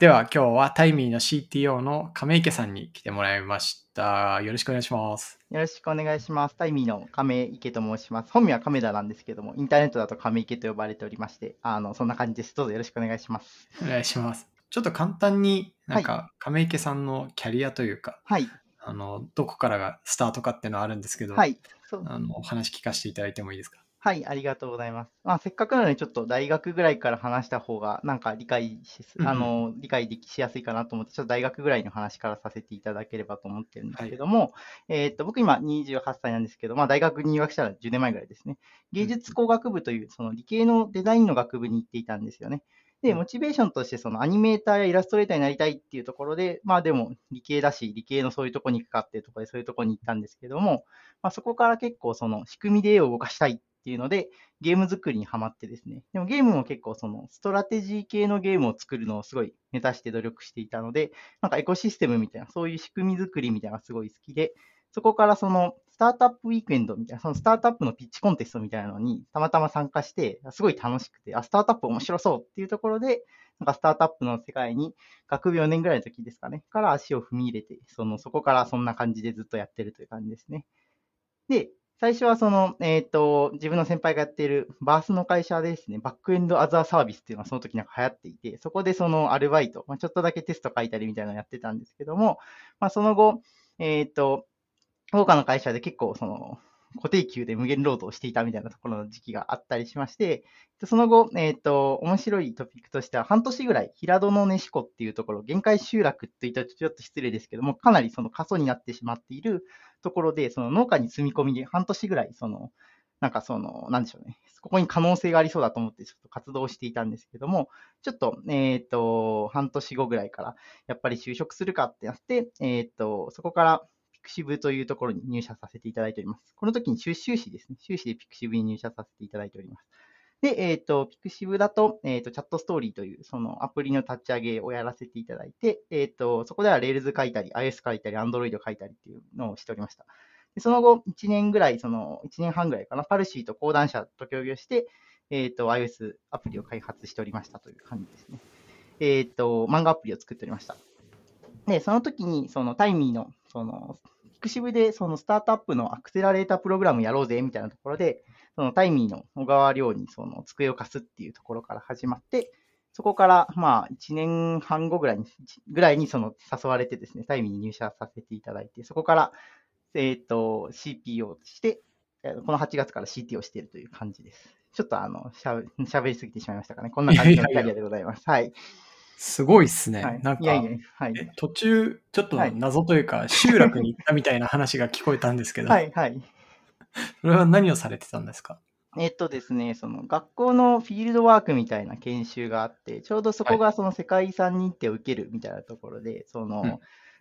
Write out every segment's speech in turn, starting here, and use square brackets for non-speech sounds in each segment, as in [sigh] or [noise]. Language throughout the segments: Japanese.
では今日はタイミーの CTO の亀池さんに来てもらいました。よろしくお願いします。よろしくお願いします。タイミーの亀池と申します。本名は亀田なんですけども、インターネットだと亀池と呼ばれておりまして、あの、そんな感じです。どうぞよろしくお願いします。お願いします。ちょっと簡単になんか亀池さんのキャリアというか、はい。あの、どこからがスタートかっていうのはあるんですけど、はい。そうあの、お話聞かせていただいてもいいですか？はい、ありがとうございます。まあ、せっかくなので、ちょっと大学ぐらいから話した方が、なんか理解し、うんうんあの、理解できしやすいかなと思って、ちょっと大学ぐらいの話からさせていただければと思ってるんですけども、えーっと、僕今28歳なんですけど、まあ、大学に入学したら10年前ぐらいですね。芸術工学部という、その理系のデザインの学部に行っていたんですよね。で、うんモチベーションとして、そのアニメーターやイラストレーターになりたいっていうところで、まあでも理系だし、理系のそういうとこに行くかっていうところで、そういうところに行ったんですけども、まあそこから結構その仕組みで絵を動かしたいっていうので、ゲーム作りにハマってですね。でもゲームも結構そのストラテジー系のゲームを作るのをすごい目指して努力していたので、なんかエコシステムみたいな、そういう仕組み作りみたいなのがすごい好きで、そこからそのスタートアップウィークエンドみたいな、そのスタートアップのピッチコンテストみたいなのにたまたま参加して、すごい楽しくて、あ、スタートアップ面白そうっていうところで、なんかスタートアップの世界に学部4年ぐらいの時ですかね、から足を踏み入れて、そのそこからそんな感じでずっとやってるという感じですね。で、最初はその、えっ、と、自分の先輩がやっているバースの会社ですね、バックエンドアザーサービスっていうのがその時なんか流行っていて、そこでそのアルバイト、まあ、ちょっとだけテスト書いたりみたいなのをやってたんですけども、まあ、その後、えっ、と、他の会社で結構その、固定給で無限労働していたみたいなところの時期があったりしまして、その後、えっ、と、面白いトピックとしては、半年ぐらい、平戸の根子っていうところ、限界集落といったらちょっと失礼ですけども、かなりその過疎になってしまっているところで、その農家に住み込みで半年ぐらい、その、なんかその、なんでしょうね、ここに可能性がありそうだと思って、ちょっと活動していたんですけども、ちょっと、えっ、と、半年後ぐらいから、やっぱり就職するかってなって、えっ、と、そこから、ピクシブというところに入社させていただいております。この時に修修士ですね。修士でピクシブに入社させていただいております。で、えっ、と、ピクシブだと、えっ、と、チャットストーリーという、そのアプリの立ち上げをやらせていただいて、えっ、と、そこでは Rails 書いたり、iOS 書いたり、Android 書いたりっていうのをしておりました。でその後、1年ぐらい、その、1年半ぐらいかな、パルシーと講談社と協業して、えっ、と、iOS アプリを開発しておりましたという感じですね。えっ、と、漫画アプリを作っておりました。で、その時に、そのタイミーの、その、ピクシブでそのスタートアップのアクセラレータープログラムやろうぜみたいなところで、そのタイミーの小川亮にその机を貸すっていうところから始まって、そこからまあ1年半後ぐらいに、ぐらいにその誘われてですね、タイミーに入社させていただいて、そこから、えっ、と、CP をして、この8月から CT をしているという感じです。ちょっとあの、しゃべりすぎてしまいましたかね。こんな感じのキャリアでございます。はい。すごいっすね。はいなんかいやいや、はい。え途中、ちょっとはい謎というか、集落に行ったみたいな話が聞こえたんですけど、はい、はい。それは何をされてたんですか？えっとですね、その学校のフィールドワークみたいな研修があって、ちょうどそこがその世界遺産認定を受けるみたいなところで、その、うん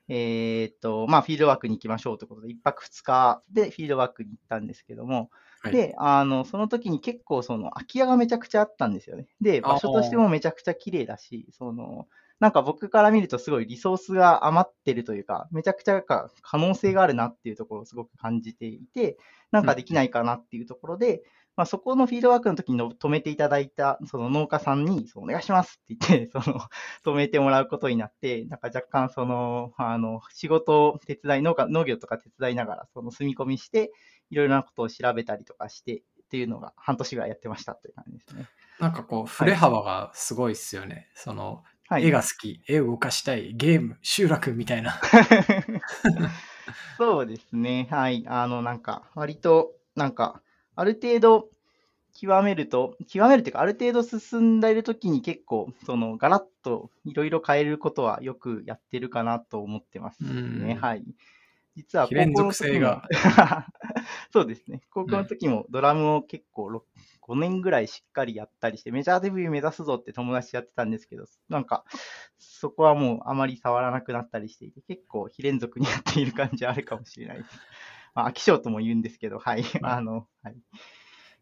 えっと、まあ、フィールドワークに行きましょうということで、1泊2日でフィールドワークに行ったんですけども、はい。で、あの、その時に結構その空き家がめちゃくちゃあったんですよね。で、場所としてもめちゃくちゃ綺麗だし、その、なんか僕から見るとすごいリソースが余ってるというか、めちゃくちゃ可能性があるなっていうところをすごく感じていて、なんかできないかなっていうところで、まあ、そこのフィールドワークの時にの止めていただいたその農家さんにそうお願いしますって言って、[laughs] その止めてもらうことになって、なんか若干その、あの、仕事を手伝い、農家、農業とか手伝いながら、その住み込みして、いろいろなことを調べたりとかしてっていうのが半年ぐらいやってましたという感じですね。なんかこう、振れ幅がすごいっすよね。その、はい。絵が好き、絵を動かしたい、ゲーム、集落みたいな。[laughs] そうですね。はい。あの、なんか、割と、なんか、ある程度、極めると、極めるっていうか、ある程度進んでいるときに結構、その、ガラッといろいろ変えることはよくやってるかなと思ってますね。うんはい。実は非連続性が [laughs] そうですね。高校の時もドラムを結構ろ5年ぐらいしっかりやったりして、メジャーデビュー目指すぞって友達とやってたんですけど、なんか、そこはもうあまり触らなくなったりしていて、結構非連続にやっている感じはあるかもしれないです。[laughs] まあ、飽き性とも言うんですけど、はい。あの、はい。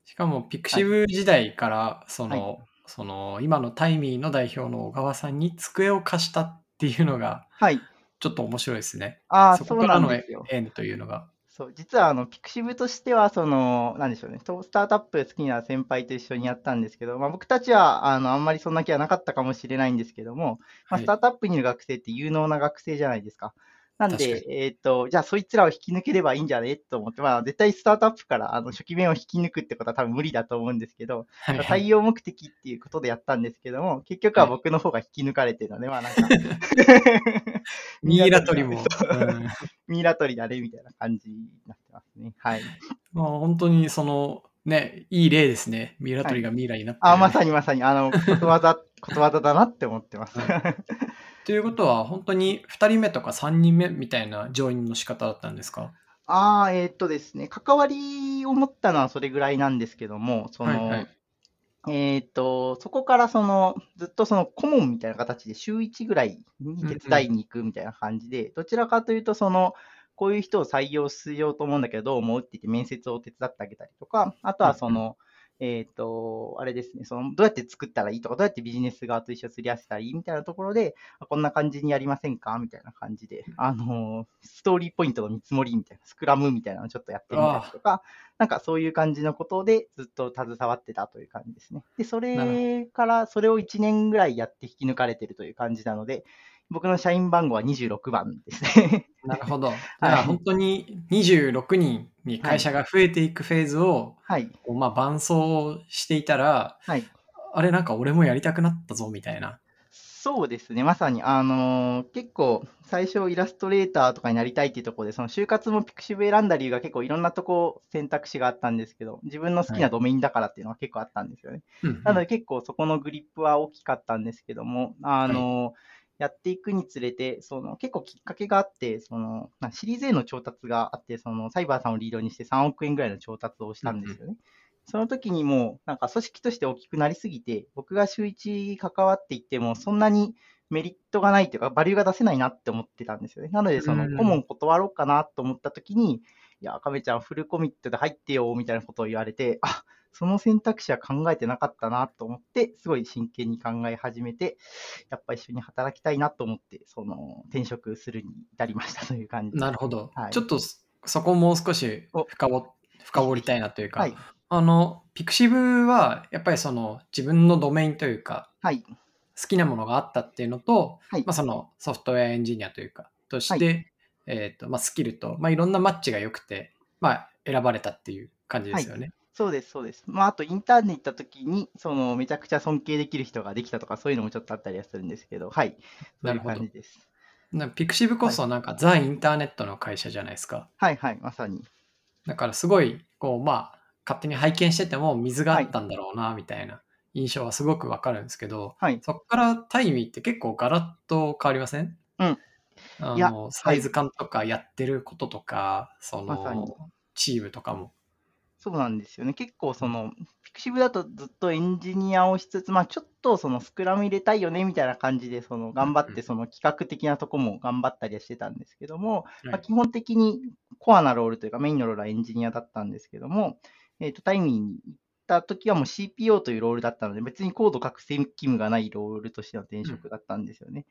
しかも、ピクシブ時代から、その、はいその、今のタイミーの代表の小川さんに机を貸したっていうのが、はい。ちょっと面白いですね。ああ、そこからの。縁というのが。そう、実はあの、ピクシブとしては、その、なんでしょうね、とスタートアップ好きな先輩と一緒にやったんですけど、まあ僕たちは、あの、あんまりそんな気はなかったかもしれないんですけども、まあ、はいスタートアップにいる学生って有能な学生じゃないですか。なん確で、えっと、じゃあそいつらを引き抜ければいいんじゃね？と思って、まあ絶対スタートアップからあの初期面を引き抜くってことは多分無理だと思うんですけど、はいはい。採用目的っていうことでやったんですけども、結局は僕の方が引き抜かれてるので、まあなんか、ミイラ取りも。ミイラ取りだね、みたいな感じになってますね。はい。まあ、本当にその、ね、いい例ですね。ミイラ取りがミイラになって。る、あ、まさにまさに、あの、ことわざ、[laughs] ことわざだなって思ってます。はということは、本当に2人目とか3人目みたいなジョインの仕方だったんですか？ああ、えーっとですね、関わりを持ったのはそれぐらいなんですけども、その、はいはい。えーっと、そこからその、ずっとその顧問みたいな形で週1ぐらいに手伝いに行くみたいな感じで、どちらかというと、その、こういう人を採用しようと思うんだけど、どう思うって言って面接を手伝ってあげたりとか、あとはその、えっ、と、あれですね、その、どうやって作ったらいいとか、どうやってビジネス側と一緒にすり合わせたらいいみたいなところで、あこんな感じにやりませんか？みたいな感じで、あの、ストーリーポイントの見積もりみたいな、スクラムみたいなのをちょっとやってみたりとか、なんかそういう感じのことでずっと携わってたという感じですね。で、それから、それを1年ぐらいやって引き抜かれてるという感じなので、僕の社員番号は26番ですね。[laughs] なるほど。だから本当に26人に会社が増えていくフェーズを、はい。まあ伴走していたら、はい。あれなんか俺もやりたくなったぞみたいな。そうですね、まさに、あのー結構、最初、イラストレーターとかになりたいっていうところで、その就活もピクシブ選んだ理由が結構いろんなとこ選択肢があったんですけど、自分の好きなドメインだからっていうのが結構あったんですよね。うんなので結構そこのグリップは大きかったんですけども、あの、やっていくにつれて、その結構きっかけがあって、そのなシリーズ A の調達があって、そのサイバーさんをリードにして3億円ぐらいの調達をしたんですよね。その時にもう、なんか組織として大きくなりすぎて、僕が週1関わっていっても、そんなにメリットがないというか、バリューが出せないなって思ってたんですよね。なので、そのうん顧問断ろうかなと思った時に、いや、亀ちゃんフルコミットで入ってよ、みたいなことを言われて、あ、その選択肢は考えてなかったなと思って、すごい真剣に考え始めて、やっぱ一緒に働きたいなと思って、その転職するに至りましたという感じ。なるほど。はいちょっとそそこもう少しお深掘深掘りたいなというか、はい。あの、ピクシブはやっぱりその自分のドメインというか、はい。好きなものがあったっていうのと、はいまあ、そのソフトウェアエンジニアというか、として、えっ、と、まあ、スキルと、まあ、いろんなマッチが良くて、まあ、選ばれたっていう感じですよね。そうです、そうです。まあ、あと、インターンに行った時に、その、めちゃくちゃ尊敬できる人ができたとか、そういうのもちょっとあったりはするんですけど、はい。そういう感じです。なピクシブこそなんかザ・インターネットの会社じゃないですか。はい、はい、まさに。だからすごい、こう、まあ、勝手に拝見してても水が合ったんだろうな、みたいな印象はすごくわかるんですけど、はい。そこからタイミーって結構ガラッと変わりません？うんあの、サイズ感とかやってることとか、その、チームとかも。そうなんですよね。結構、その、ピクシブだとずっとエンジニアをしつつ、まあ、ちょっとそのスクラム入れたいよね、みたいな感じで、その、頑張って、その企画的なとこも頑張ったりはしてたんですけども、はいまあ、基本的にコアなロールというか、メインのロールはエンジニアだったんですけども、えっ、と、タイミーに行った時はもう CPO というロールだったので、別にコード書く責務がないロールとしての転職だったんですよね。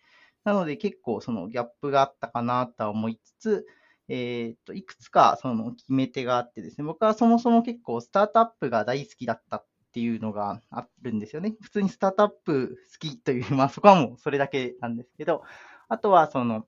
なので、結構そのギャップがあったかなとは思いつつ、えっと、いくつかその決め手があってですね、僕はそもそも結構スタートアップが大好きだったっていうのがあるんですよね。普通にスタートアップ好きという、[laughs] まあそこはもうそれだけなんですけど、あとはその、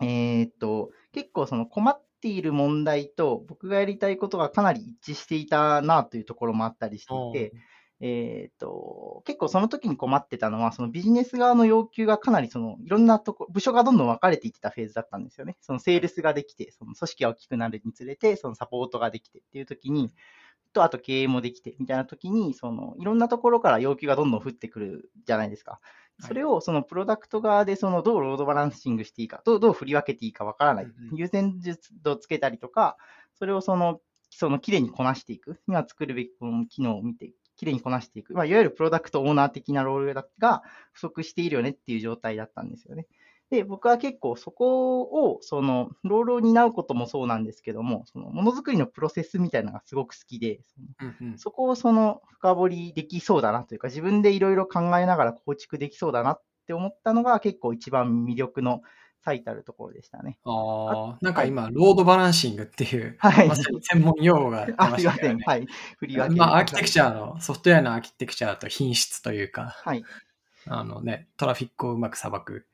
えっと、結構その困っている問題と僕がやりたいことがかなり一致していたなというところもあったりしていて、えっと、結構その時に困ってたのは、そのビジネス側の要求がかなりそのいろんなとこ、部署がどんどん分かれていってたフェーズだったんですよね。そのセールスができて、その組織が大きくなるにつれて、そのサポートができてっていう時に、と、あと経営もできてみたいな時に、そのいろんなところから要求がどんどん降ってくるじゃないですか。それをそのプロダクト側でそのどうロードバランシングしていいか、どうどう振り分けていいかわからない。優先順位をつけたりとか、それをその、そのきれいにこなしていく。今作るべきこの機能を見て、きれいにこなしていく。まあ、いわゆるプロダクトオーナー的なロールが不足しているよねっていう状態だったんですよね。で、僕は結構そこを、その、ロールを担うこともそうなんですけども、その、ものづくりのプロセスみたいなのがすごく好きで、そのうんうんそこをその深掘りできそうだなというか、自分でいろいろ考えながら構築できそうだなって思ったのが結構一番魅力の最たるところでしたね。ああ、なんか今、ロードバランシングっていう、はいまさに [laughs] 専門用語が出あ、ますしいません。たよね。はい。振り分けてまあ、アーキテクチャの、ソフトウェアのアーキテクチャと品質というか、はい。あのね、トラフィックをうまくさばく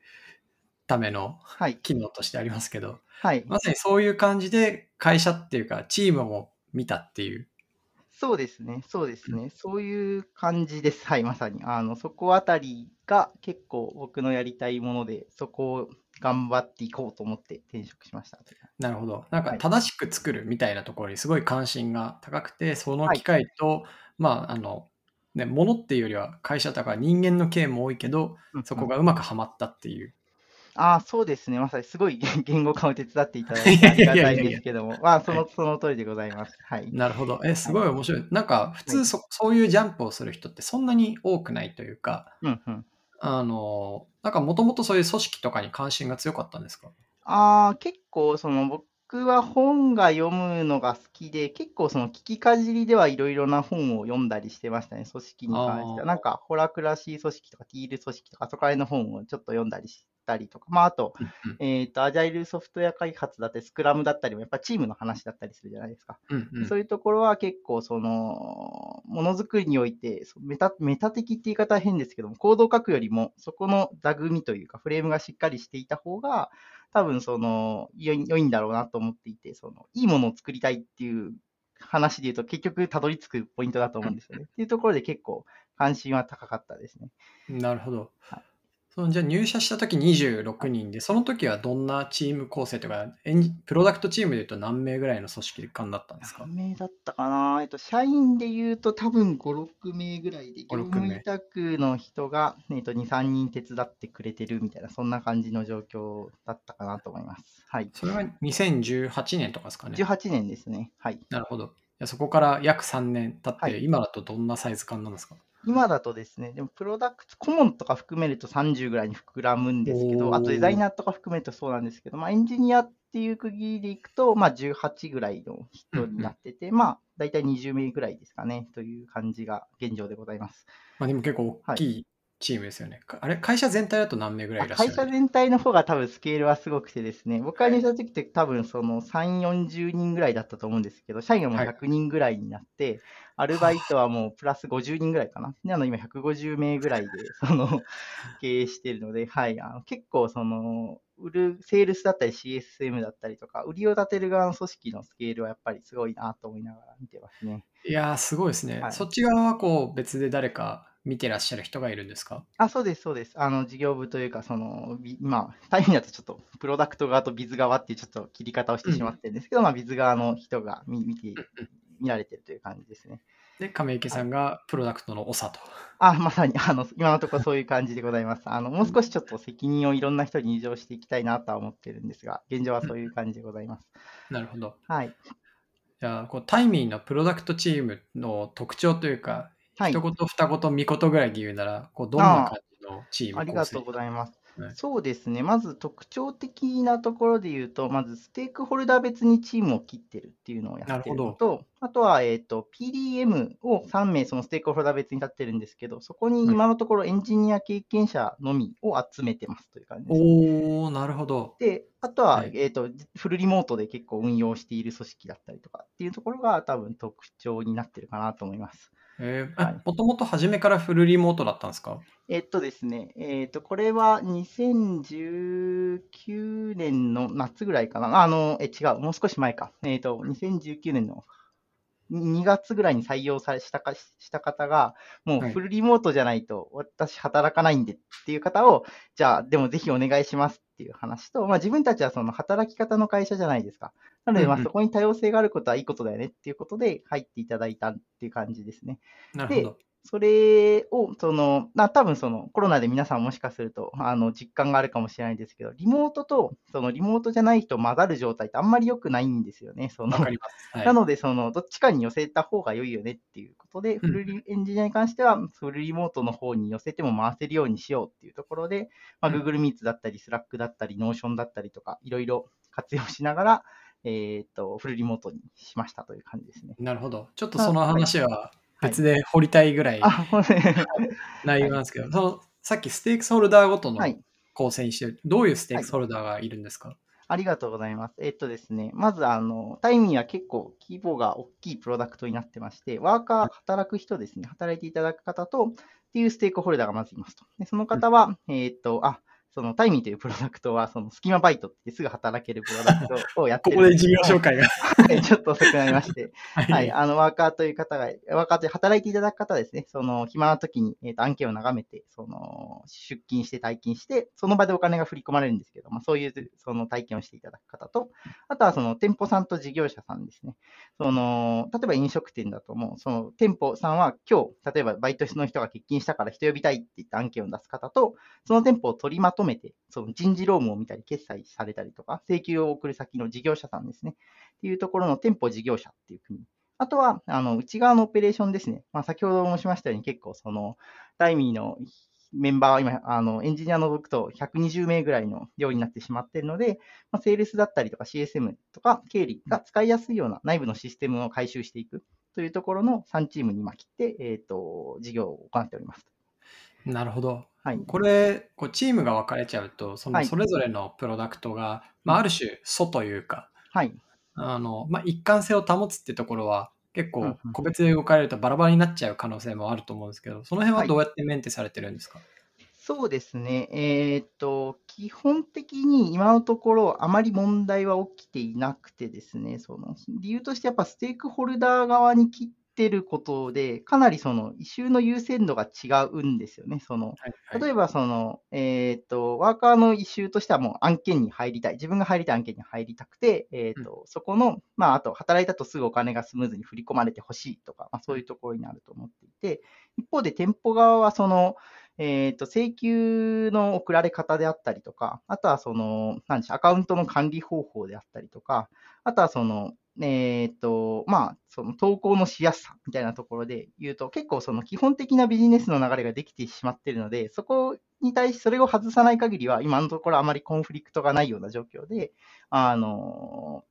ためのはい。機能としてありますけど、はい。まさにそういう感じで会社っていうか、チームも見たっていう。そうですね。そうですね。そういう感じです。はい。まさに。あの、そこあたりが結構僕のやりたいもので、そこを頑張っていこうと思って転職しました。なるほど。なんかはい正しく作るみたいなところにすごい関心が高くて、そのはい機会と、まあ、あの、ね、ものっていうよりは会社とか人間の経も多いけど、うんそこがうまくはまったっていう。ああ、そうですね。まさにすごい [laughs] 言語化を手伝っていただいてありがたいんですけども、まあ、その、その通りでございます。はい。なるほど。え、すごい面白い。なんか普通そ、そういうジャンプをする人ってそんなに多くないというか、うんうん。あの、なんかもともとそういう組織とかに関心が強かったんですか？ああ、結構、その、僕は本が読むのが好きで、結構、その、聞きかじりではいろいろな本を読んだりしてましたね、組織に関しては。なんか、ホラクラシー組織とか、ティール組織とか、そこら辺の本をちょっと読んだりしたりとか、まあ、あと、えっと、アジャイルソフトウェア開発だったり、スクラムだったりも、やっぱチームの話だったりするじゃないですか。うんうんそういうところは結構、その、ものづくりにおいて、そメタメタ的って言い方は変ですけども、コードを書くよりも、そこの座組というか、フレームがしっかりしていた方が、多分、その、良い良いんだろうなと思っていて、その、いいものを作りたいっていう話で言うと、結局、たどり着くポイントだと思うんですよね。っていうところで結構、関心は高かったですね。なるほどはい。そのじゃあ入社した時26人で、その時はどんなチーム構成とか、エンジプロダクトチームでいうと何名ぐらいの組織感だったんですか？何名だったかな？えっと、社員で言うと多分5、6名ぐらいで、5 6業務委託の人が、えっと、2、3人手伝ってくれてるみたいな、そんな感じの状況だったかなと思います。はい。それが2018年とかですかね？18年ですね。はい。なるほど。そこから約3年経って、はい今だとどんなサイズ感なんですか？今だとですね、でもプロダクト、顧問とか含めると30ぐらいに膨らむんですけど、あとデザイナーとか含めるとそうなんですけど、まあエンジニアっていう区切りでいくと、まあ18ぐらいの人になってて、まあ大体20名ぐらいですかね、という感じが現状でございます。まあ、でも結構大きいチームですよね。かあれ、会社全体だと何名ぐらいいらっしゃ会る社全体の方が多分スケールはすごくてですね、僕が入社した時って多分その3、40人ぐらいだったと思うんですけど、社員がもうはい100人ぐらいになって、アルバイトはもうプラス50人ぐらいかな。[laughs] なので今150名ぐらいで、その、経営しているので、はい、あの結構その、売る、セールスだったり CSM だったりとか、売りを立てる側の組織のスケールはやっぱりすごいなと思いながら見てますね。いやー、すごいですね。はいそっち側はこう別で誰か見てらっしゃる人がいるんですか？あ、そうです、そうです。あの、事業部というか、その、ビまあ、タイムだとちょっと、プロダクト側とビズ側っていうちょっと切り方をしてしまってるんですけど、まあ、ビズ側の人が見見て、見られてるという感じですね。で、亀池さんがプロダクトの長と。あ、まさに、あの、今のところそういう感じでございます。あの、もう少しちょっと責任をいろんな人に入場していきたいなとは思ってるんですが、現状はそういう感じでございます。なるほど。はい。じゃあ、こうタイミーのプロダクトチームの特徴というか、はい一。言二言三言ぐらいで言うなら、こうどんな感じのチームありがとうございます。はいそうですね。まず特徴的なところで言うと、まずステークホルダー別にチームを切ってるっていうのをやってるのと、あとは、えっ、と、PDM を3名そのステークホルダー別に立ってるんですけど、そこに今のところエンジニア経験者のみを集めてますという感じです。おー、なるほど。で、あとは、はいえっ、と、フルリモートで結構運用している組織だったりとかっていうところが多分特徴になってるかなと思います。えはいもともと初めからフルリモートだったんですか？えっとですね、えっと、これは2019年の夏ぐらいかな。あの、え、違う、もう少し前か。えっと、2019年の2月ぐらいに採用されしたかした方が、もうはいフルリモートじゃないと私働かないんでっていう方を、じゃあ、でもぜひお願いしますっていう話と、まあ自分たちはその働き方の会社じゃないですか。なので、そこに多様性があることはいいことだよねっていうことで入っていただいたっていう感じですね。なるほど。それを、その、な多分そのコロナで皆さんもしかすると、あの、実感があるかもしれないですけど、リモートと、そのリモートじゃない人混ざる状態ってあんまり良くないんですよね。そのわかります。はいなので、その、どっちかに寄せた方が良いよねっていうことで、うんフルリエンジニアに関しては、フルリモートの方に寄せても回せるようにしようっていうところで、まあ、うん Google Meets だったり、Slack だったり、Notion だったりとか、いろいろ活用しながら、えっと、フルリモートにしましたという感じですね。なるほど。ちょっとその話ははい別で掘りたいぐらい内容 [laughs] なんですけど、そのさっきステークスホルダーごとのはい。構成にしてる、どういうステークホルダーがいるんですか、ありがとうございます。えっとですね、まず、あの、タイミーは結構規模が大きいプロダクトになってまして、ワーカー、働く人ですね、働いていただく方と、っていうステークホルダーがまずいますと。でその方は、えっと、あ、そのタイミーというプロダクトは、そのスキマバイトってすぐ働けるプロダクトをやってこる。こで事業紹介が。はい。ちょっと遅くなりまして、ははい、あの、ワーカーという方が、ワーカーという働いていただく方ですね、その、暇な時に、えっ、と、案件を眺めて、その、出勤して退勤して、その場でお金が振り込まれるんですけど、まあ、そういう、その体験をしていただく方と、あとはその、店舗さんと事業者さんですね。その、例えば飲食店だともう、その、店舗さんは今日、例えばバイトの人が欠勤したから人呼びたいって言って案件を出す方と、その店舗を取りまとめて、その人事労務を見たり、決済されたりとか、請求を送る先の事業者さんですね。っていうところの店舗事業者っていう国。あとは、あの、内側のオペレーションですね。まあ、先ほど申しましたように、結構、その、タイミーのメンバーは今、あの、エンジニア除くと120名ぐらいの量になってしまっているので、まあ、セールスだったりとか CSM とか経理が使いやすいような内部のシステムを回収していくというところの3チームに今切って、えっ、と、事業を行っております。なるほど。はい。これ、こうチームが分かれちゃうと、そはいのそれぞれのプロダクトが、まあ、ある種、素というか、はい。あのまあ、一貫性を保つってところは、結構うんうん個別で動かれるとバラバラになっちゃう可能性もあると思うんですけど、その辺ははいどうやってメンテされてるんですか、そうですね。えーっと、基本的に今のところあまり問題は起きていなくてですね、その理由としてやっぱステークホルダー側に切ってることで、かなりその異臭の優先度が違うんですよね。その例えばその、えーっと、ワーカーの異臭としてはもう案件に入りたい。自分が入りたい案件に入りたくて、えーっと、そこの、まあ、あと働いたとすぐお金がスムーズに振り込まれてほしいとか、まあ、そういうところになると思っていて、一方で店舗側はその、えっと、請求の送られ方であったりとか、あとはその、なんでしょう、アカウントの管理方法であったりとか、あとはその、えっと、まあ、その投稿のしやすさみたいなところで言うと、結構その基本的なビジネスの流れができてしまっているので、そこに対し、それを外さない限りは、今のところあまりコンフリクトがないような状況で、あの、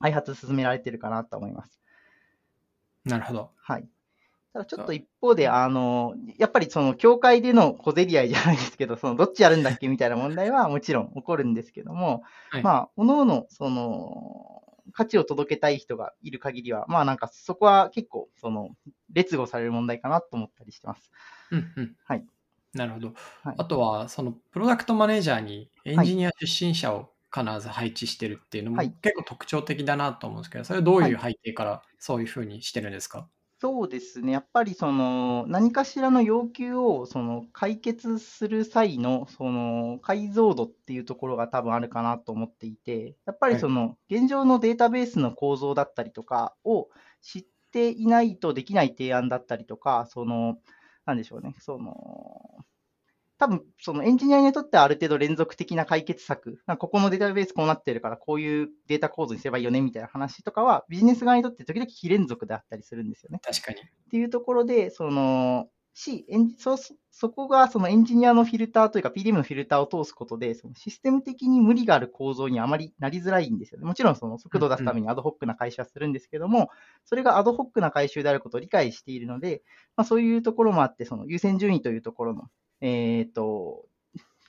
開発進められているかなと思います。なるほど。はい。ただちょっと一方で、あの、やっぱりその、協会での小競り合いじゃないですけど、その、どっちやるんだっけみたいな問題はもちろん起こるんですけども、はいまあ、おのおの、その、価値を届けたい人がいる限りは、まあなんかそこは結構、その、劣後される問題かなと思ったりしてます。うんうん。はい。なるほど。はいあとは、そのプロダクトマネージャーにエンジニア出身者を必ず配置してるっていうのもはい結構特徴的だなと思うんですけど、それはどういう背景からそういうふうにしてるんですか、そうですね。やっぱりその何かしらの要求をその解決する際のその解像度っていうところが多分あるかなと思っていて、やっぱりその現状のデータベースの構造だったりとかを知っていないとできない提案だったりとか、その、なんでしょうね。その、多分そのエンジニアにとってはある程度連続的な解決策、ここのデータベースこうなってるからこういうデータ構造にすればいいよねみたいな話とかはビジネス側にとって時々非連続であったりするんですよね。確かに。っていうところで、その、し、エンジそそこがそのエンジニアのフィルターというか PDM のフィルターを通すことで、そのシステム的に無理がある構造にあまりなりづらいんですよね。もちろんその速度を出すためにアドホックな回収はするんですけども、それがアドホックな回収であることを理解しているので、まあ、そういうところもあって、その優先順位というところの、えっ、と、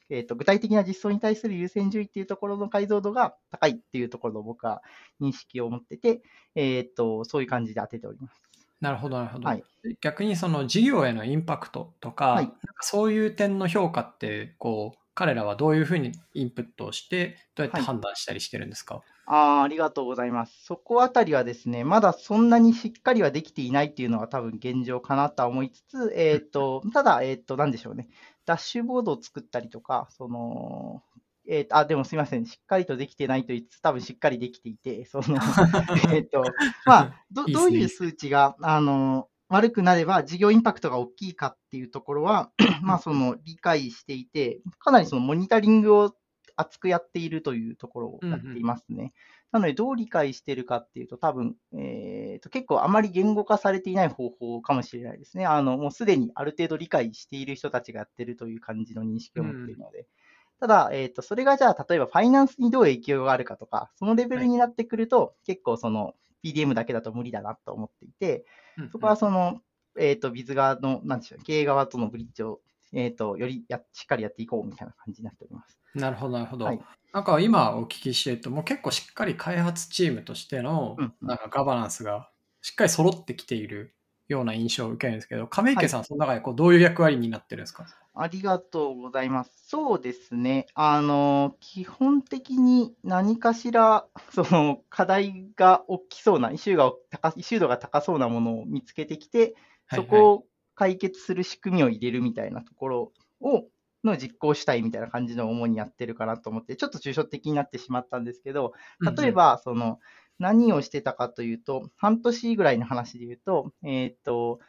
えーと、具体的な実装に対する優先順位っていうところの解像度が高いっていうところの僕は認識を持ってて、えっ、と、そういう感じで当てております。なるほど、なるほど。はい逆にその事業へのインパクトとか、はいそういう点の評価って、こう、彼らはどういうふうにインプットをして、どうやってはい判断したりしてるんですか、あーありがとうございます。そこあたりはですね、まだそんなにしっかりはできていないっていうのが多分現状かなとは思いつつ、えっ、と、[laughs] ただ、えっ、と、なんでしょうね。ダッシュボードを作ったりとか、その、えっ、と、あ、でもすみません。しっかりとできてないと言いつつ、多分しっかりできていて、その、[laughs] えっと、まあ、どどういう数値が、あの、悪くなれば事業インパクトが大きいかっていうところは、[clears throat] まあ、その、理解していて、かなりそのモニタリングを熱くやっているというところをやっていますね。なので、どう理解しているかっていうと、多分、えーと、結構あまり言語化されていない方法かもしれないですね。あの、もうすでにある程度理解している人たちがやってるという感じの認識を持っているので。ただ、えっ、と、それがじゃあ、例えばファイナンスにどう影響があるかとか、そのレベルになってくると、結構その PDM だけだと無理だなと思っていて、うんそこはその、えっ、と、ビズ側の、なんでしょう、経営側とのブリッジを、えっ、と、よりやしっかりやっていこうみたいな感じになっております。なるほど、なるほど。はいなんか今お聞きしてると、もう結構しっかり開発チームとしてのなんかガバナンスがしっかり揃ってきているような印象を受けるんですけど、亀池さん、その中でこうどういう役割になってるんですか？ありがとうございます。そうですね。あの、基本的に何かしら、その課題が大きそうな、イシューが高イシュー度が高そうなものを見つけてきて、はいそこを解決する仕組みを入れるみたいなところを、の実行主体みたいな感じの主にやってるかなと思って、ちょっと抽象的になってしまったんですけど、例え、ば、その、何をしてたかというと、半年ぐらいの話で言うと、えっ、と、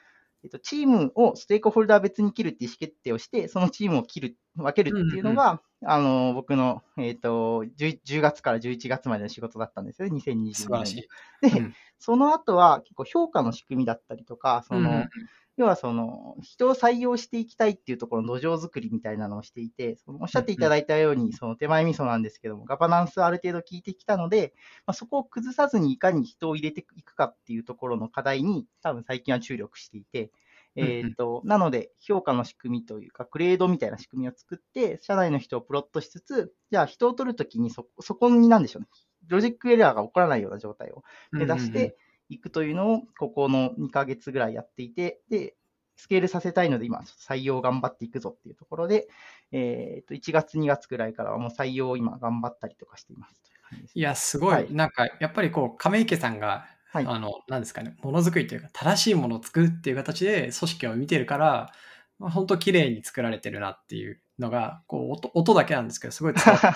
えっと、チームをステークホルダー別に切るって意思決定をして、そのチームを切る、分けるっていうのが、あの、僕の、えっ、と10、10月から11月までの仕事だったんですよね、2020年素晴らしい。で、うん。その後は結構評価の仕組みだったりとか、その、うんうん要はその、人を採用していきたいっていうところの土壌作りみたいなのをしていて、そのおっしゃっていただいたように、その手前味噌なんですけども、ガバナンスある程度効いてきたので、まあ、そこを崩さずにいかに人を入れていくかっていうところの課題に、多分最近は注力していて、えーっと、なので、評価の仕組みというか、グレードみたいな仕組みを作って、社内の人をプロットしつつ、じゃあ人を取るときにそ、そこになんでしょうね、ロジックエラーが起こらないような状態を目指していくというのを、ここの2ヶ月ぐらいやっていて、で、スケールさせたいので、今、採用頑張っていくぞっていうところで、えっと、1月、2月ぐらいからはもう採用を今頑張ったりとかしていますといや、すごい、はい。なんかやっぱりこう、亀池さんが、はい。あの、なんですかね、ものづくりというか、正しいものを作るっていう形で組織を見てるから、まあ、本当綺麗に作られてるなっていうのが、こう音、音だけなんですけど、すごい伝わって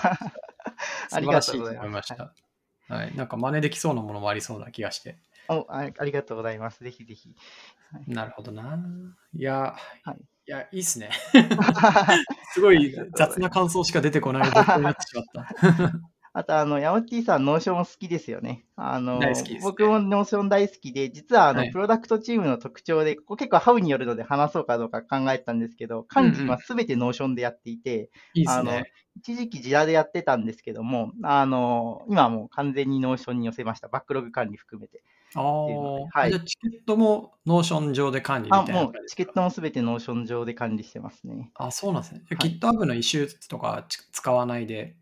[laughs] 素晴らしいと思いましありがた。はい、なんか真似できそうなものもありそうな気がして。おあありがとうございます。ぜひぜひ。なるほどな。いや、はいいや、いいっすね。[laughs] すごい雑な感想しか出てこない僕になってしまった。[laughs] あと、あの、ヤマティさん、 Notion 好きですよね。あの、大好きですね僕も Notion 大好きで、実は、あの、はいプロダクトチームの特徴で、ここ結構 How によるので話そうかどうか考えたんですけど、管理はすべて Notion でやっていて、いいっすね。一時期 Jira でやってたんですけども、あの、今はもう完全に Notion に寄せました。バックログ管理含めて。ああ、はいじゃあチケットも Notion 上で管理みたいな感、あ、もうチケットもすべて Notion 上で管理してますね。あ、そうなんですね。はい GitHub のイシューとかち使わないで。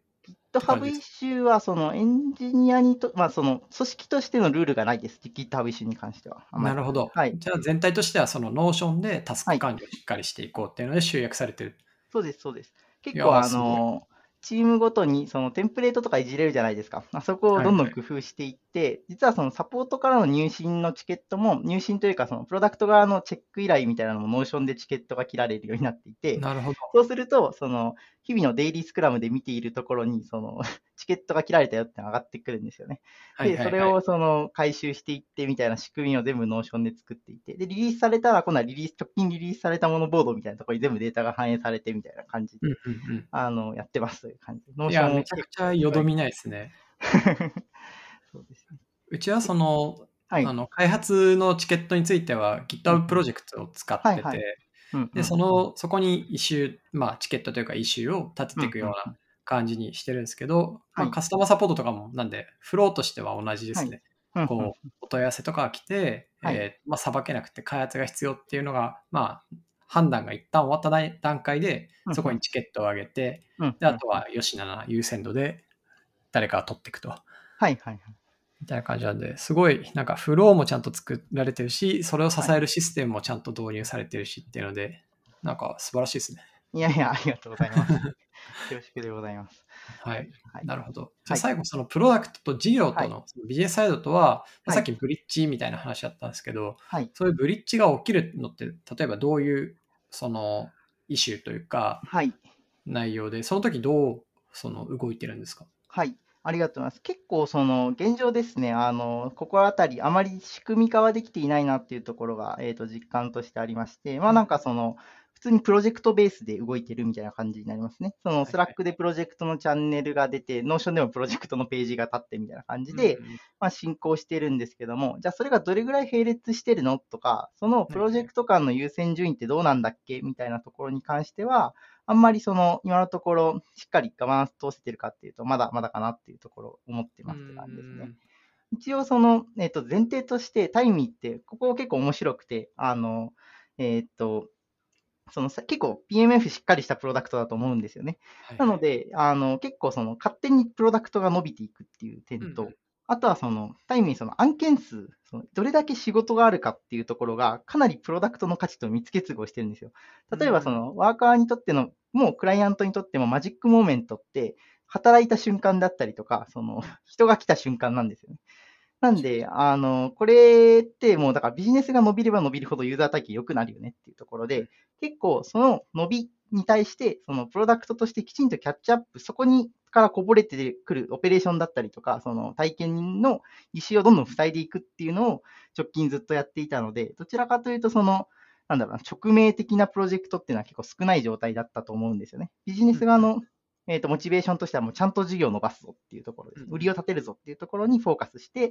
感 GitHub イシューは、そのエンジニアにと、まあ、その組織としてのルールがないです。GitHub イシューに関しては。なるほど。はいじゃあ全体としてはその Notion ではいタスはいク管理をしっかりしていこうっていうので集約されてる。そうです、そうです。結構、あいやーチームごとにそのテンプレートとかいじれるじゃないですか。あそこをどんどん工夫していって、実はそのサポートからの入信のチケットも、入信というか、そのプロダクト側のチェック依頼みたいなのも Notion でチケットが切られるようになっていて、なるほど。そうすると、その日々のデイリースクラムで見ているところに、そのチケットが切られたよって上がってくるんですよね。で、それをその回収していってみたいな仕組みを全部 Notion で作っていて、で、リリースされたら、今度はリリース、直近リリースされたものボードみたいなところに全部データが反映されてみたいな感じで、うんうんあの、やってますという感じで。うん。いや、 Notion をめちゃくちゃよどみないですね。[laughs] そうですね。うちはその、はい。あの開発のチケットについては GitHub プロジェクトを使ってて、はいはいうんうんで、その、そこにイシュー、まあ、チケットというかイシューを立てていくよううんうんな感じにしてるんですけど、まあ、はいカスタマーサポートとかも、なんで、フローとしては同じですね。うんうんこう、お問い合わせとかが来て、はいえーまあ、さばけなくて開発が必要っていうのが、まあ、判断が一旦終わった段段階でうん、そこにチケットを上げて、うんで、あとは、よしなな優先度で誰かが取っていくと。はいはいはい。みたいな感じなんで、すごい、なんかフローもちゃんと作られてるし、それを支えるシステムもちゃんと導入されてるしっていうので、なんか素晴らしいですね。いやいや、ありがとうございます。恐縮でございます。はい。はいなるほど。じゃあはい最後、そのプロダクトと事業とのそのビジネスサイドとは、はいさっきブリッジみたいな話だったんですけど、はい。そういうブリッジが起きるのって、例えばどういう、その、イシューというか、はい。内容で、その時どう、その、動いてるんですか？はい。ありがとうございます。結構、その、現状ですね、あの、ここあたり、あまり仕組み化はできていないなっていうところが、えっと、実感としてありまして、まあ、なんかその、普通にプロジェクトベースで動いてるみたいな感じになりますね。その、はいスラックでプロジェクトのチャンネルが出て、 Notion でもプロジェクトのページが立ってみたいな感じで、まあ、進行してるんですけども、じゃあそれがどれぐらい並列してるのとか、そのプロジェクト間の優先順位ってどうなんだっけみたいなところに関しては、あんまりその今のところしっかりガバナンス通せてるかっていうと、まだまだかなっていうところを思ってますって感じですね。一応その、えっと前提としてタイミーって、ここ結構面白くて、あの、えっと、そのさ結構 PMF しっかりしたプロダクトだと思うんですよね。はいなので、あの結構その勝手にプロダクトが伸びていくっていう点と、うんあとはそのタイムにその案件数、そのどれだけ仕事があるかっていうところがかなりプロダクトの価値と密結合してるんですよ。例えばそのワーカーにとっての、もうクライアントにとってもマジックモーメントって働いた瞬間だったりとか、その人が来た瞬間なんですよね。なんで、あの、これってもうだからビジネスが伸びれば伸びるほどユーザー体験良くなるよねっていうところで、結構その伸びに対して、そのプロダクトとしてきちんとキャッチアップ、そこにからこぼれてくるオペレーションだったりとか、その体験の石をどんどん塞いでいくっていうのを直近ずっとやっていたので、どちらかというとその、なんだろうな、直命的なプロジェクトっていうのは結構少ない状態だったと思うんですよね。ビジネス側の、えー、とモチベーションとしてはもうちゃんと事業を伸ばすぞっていうところです。うん売りを立てるぞっていうところにフォーカスして、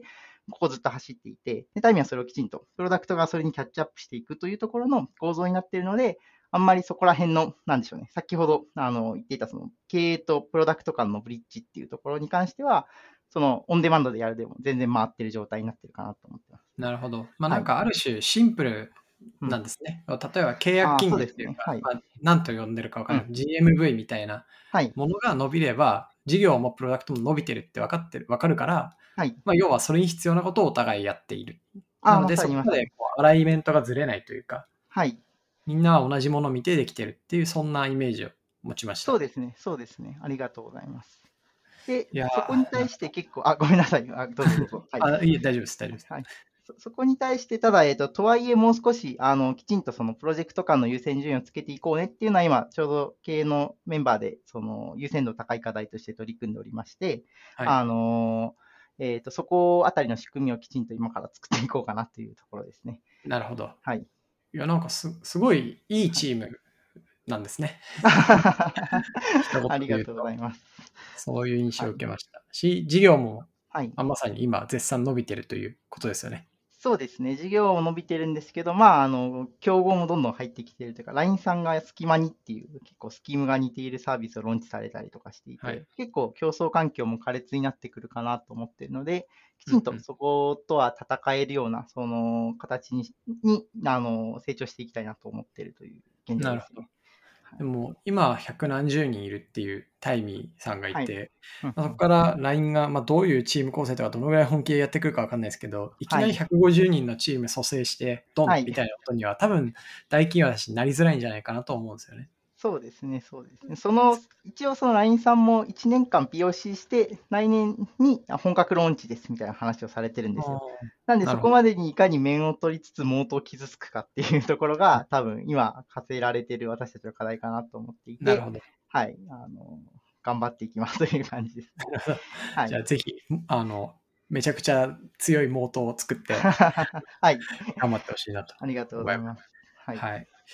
ここずっと走っていて、でタイミーはそれをきちんと、プロダクトがそれにキャッチアップしていくというところの構造になっているので、あんまりそこら辺の、なんでしょうね、先ほどあの言っていたその経営とプロダクト間のブリッジっていうところに関しては、そのオンデマンドでやるでも全然回ってる状態になってるかなと思ってます。なるほど。まあ、はいなんかある種シンプルなんですね。例えば契約金額っていうか、うですねはいまあ、何と呼んでるか分からない、GMV みたいなはい。ものが伸びれば、事業もプロダクトも伸びてるって分かってる、分かるから、はい。まあ、要はそれに必要なことをお互いやっている。あなので、そこまでこうアライメントがずれないというか、はい。みんなは同じものを見てできてるっていう、そんなイメージを持ちました。そうですね。そうですね。ありがとうございます。でいやー、そこに対して結構、あ、ごめんなさい。あどうぞどうぞ。はい。あいえ、大丈夫です、大丈夫です。はいそそこに対して、ただ、えっ、と、とはいえ、もう少し、あの、きちんとそのプロジェクト間の優先順位をつけていこうねっていうのは、今、ちょうど経営のメンバーで、その、優先度高い課題として取り組んでおりまして、はいあのーえっ、と、そこあたりの仕組みをきちんと今から作っていこうかなというところですね。なるほど。はい。いや、なんかすすごいいいチームなんですね。[laughs] ありがととうございます。そういう印象を受けました。し、事業も、はい。まあまさに今、絶賛伸びてるということですよね。そうですね、事業も伸びてるんですけど、まあ、あの、競合もどんどん入ってきてるというか、LINE さんがスキマニっていう、結構スキームが似ているサービスをローンチされたりとかしていて、はい。結構競争環境も苛烈になってくるかなと思っているので、きちんとそことは戦えるような、その形ににあの成長していきたいなと思っているという現状です、なるほど。でも、今、百何十人いるっていうタイミーさんがいて、うん。まあそこから LINE が、まあ、どういうチーム構成とか、どのぐらい本気でやってくるかわかんないですけど、い。きなりは150人のチーム蘇生して、ドンはい。みたいなことには、多分、大企業だし、なりづらいんじゃないかなと思うんですよね。そうですね、そうですね。その、一応その LINE さんも1年間 POC して、来年にあ本格ローンチですみたいな話をされてるんですよ。なんでそこまでにいかに面を取りつつ、モートを傷つくかっていうところが、多分今、課せられている私たちの課題かなと思っていてなる、ほど。はい、あの、頑張っていきますという感じです。[laughs] はいじゃ。あ、ぜひ、あの、めちゃくちゃ強いモートを作って、[laughs] はい、頑張ってほしいなと。ありがとうございます。はい。はい。